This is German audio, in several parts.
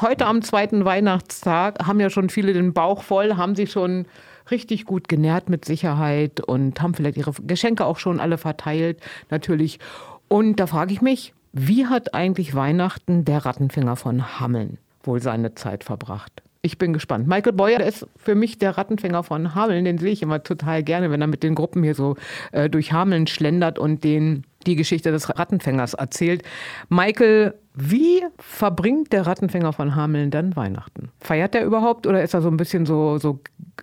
Heute am zweiten Weihnachtstag haben ja schon viele den Bauch voll, haben sich schon richtig gut genährt mit Sicherheit und haben vielleicht ihre Geschenke auch schon alle verteilt, natürlich. Und da frage ich mich, wie hat eigentlich Weihnachten der Rattenfänger von Hammeln wohl seine Zeit verbracht? Ich bin gespannt. Michael Boyer ist für mich der Rattenfänger von Hameln. Den sehe ich immer total gerne, wenn er mit den Gruppen hier so äh, durch Hameln schlendert und den die Geschichte des Rattenfängers erzählt. Michael, wie verbringt der Rattenfänger von Hameln dann Weihnachten? Feiert er überhaupt oder ist er so ein bisschen so, so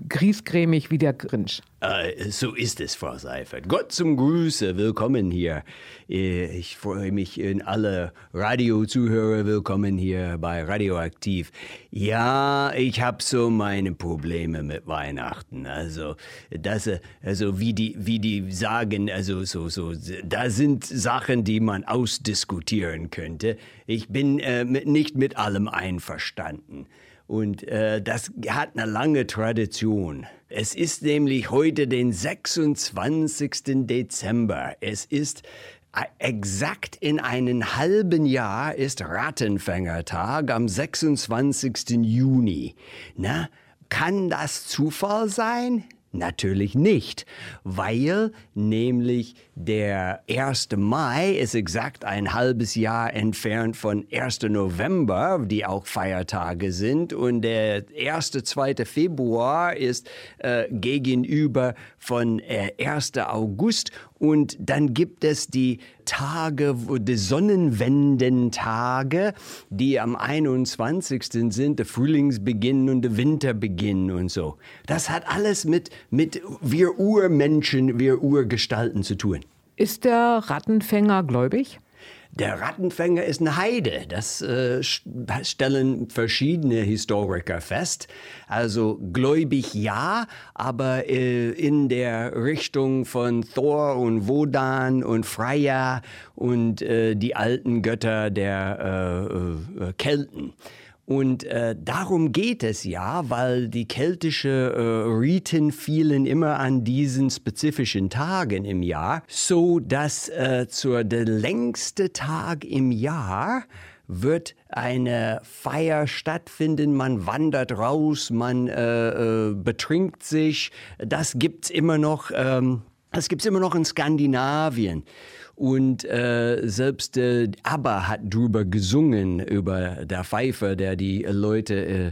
griesgrämig wie der Grinch? Äh, so ist es, Frau Seifert. Gott zum Gruße, willkommen hier. Äh, ich freue mich in alle Radiozuhörer, willkommen hier bei Radioaktiv. Ja, ich habe so meine Probleme mit Weihnachten. Also, das, also wie die, wie die sagen, also so, so, da sind Sachen, die man ausdiskutieren könnte. Ich bin äh, nicht mit allem einverstanden. Und äh, das hat eine lange Tradition. Es ist nämlich heute den 26. Dezember. Es ist äh, exakt in einem halben Jahr ist Rattenfängertag am 26. Juni. Na, kann das Zufall sein? Natürlich nicht, weil nämlich der 1. Mai ist exakt ein halbes Jahr entfernt von 1. November, die auch Feiertage sind, und der 1. 2. Februar ist äh, gegenüber von äh, 1. August und dann gibt es die Tage, die Sonnenwendentage, die am 21. sind, der Frühlingsbeginn und der Winterbeginn und so. Das hat alles mit, mit wir Urmenschen, wir Urgestalten zu tun. Ist der Rattenfänger gläubig? Der Rattenfänger ist eine Heide. Das äh, stellen verschiedene Historiker fest. Also gläubig ja, aber äh, in der Richtung von Thor und Wodan und Freya und äh, die alten Götter der äh, äh, Kelten. Und äh, darum geht es ja, weil die keltische äh, Riten fielen immer an diesen spezifischen Tagen im Jahr, so dass äh, zur der längste Tag im Jahr wird eine Feier stattfinden, man wandert raus, man äh, äh, betrinkt sich. Das gibt's immer noch. Ähm, das gibt's immer noch in Skandinavien. Und äh, selbst äh, ABBA hat drüber gesungen, über der Pfeifer, der die Leute äh,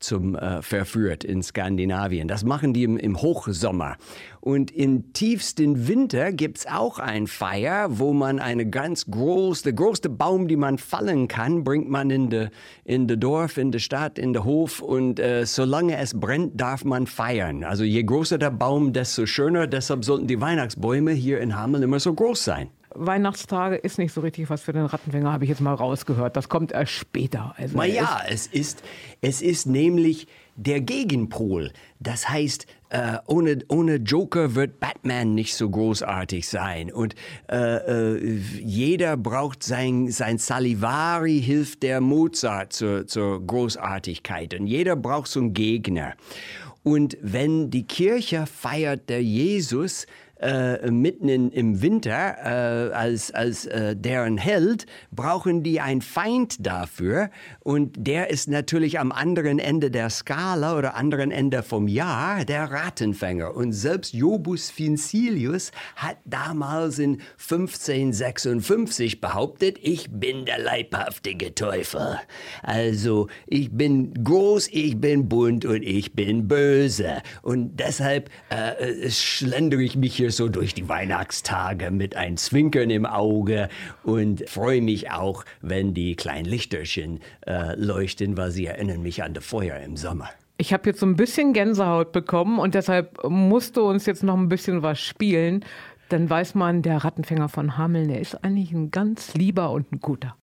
zum äh, verführt in Skandinavien. Das machen die im, im Hochsommer. Und im tiefsten Winter gibt's auch ein Feier, wo man eine ganz große, der größte Baum, die man fallen kann, bringt man in de, in de Dorf, in der Stadt, in der Hof und äh, solange es brennt, darf man feiern. Also je größer der Baum, desto schöner. Deshalb sollten die Weihnachtsbäume hier in Hameln immer so groß sein. Weihnachtstage ist nicht so richtig was für den Rattenfänger, habe ich jetzt mal rausgehört. Das kommt erst später. Also Na ja, es ist, es ist nämlich der Gegenpol. Das heißt, äh, ohne, ohne Joker wird Batman nicht so großartig sein. Und äh, äh, jeder braucht sein, sein Salivari, hilft der Mozart zur, zur Großartigkeit. Und jeder braucht so einen Gegner. Und wenn die Kirche feiert der Jesus, äh, mitten in, im Winter äh, als, als äh, deren Held, brauchen die einen Feind dafür. Und der ist natürlich am anderen Ende der Skala oder anderen Ende vom Jahr der Rattenfänger. Und selbst Jobus Fincilius hat damals in 1556 behauptet, ich bin der leibhaftige Teufel. Also ich bin groß, ich bin bunt und ich bin böse. Und deshalb äh, schlendere ich mich hier so durch die Weihnachtstage mit ein Zwinkern im Auge und freue mich auch, wenn die kleinen Lichterchen äh, leuchten, weil sie erinnern mich an das Feuer im Sommer. Ich habe jetzt so ein bisschen Gänsehaut bekommen und deshalb musst du uns jetzt noch ein bisschen was spielen. Dann weiß man, der Rattenfänger von Hameln, der ist eigentlich ein ganz lieber und ein guter.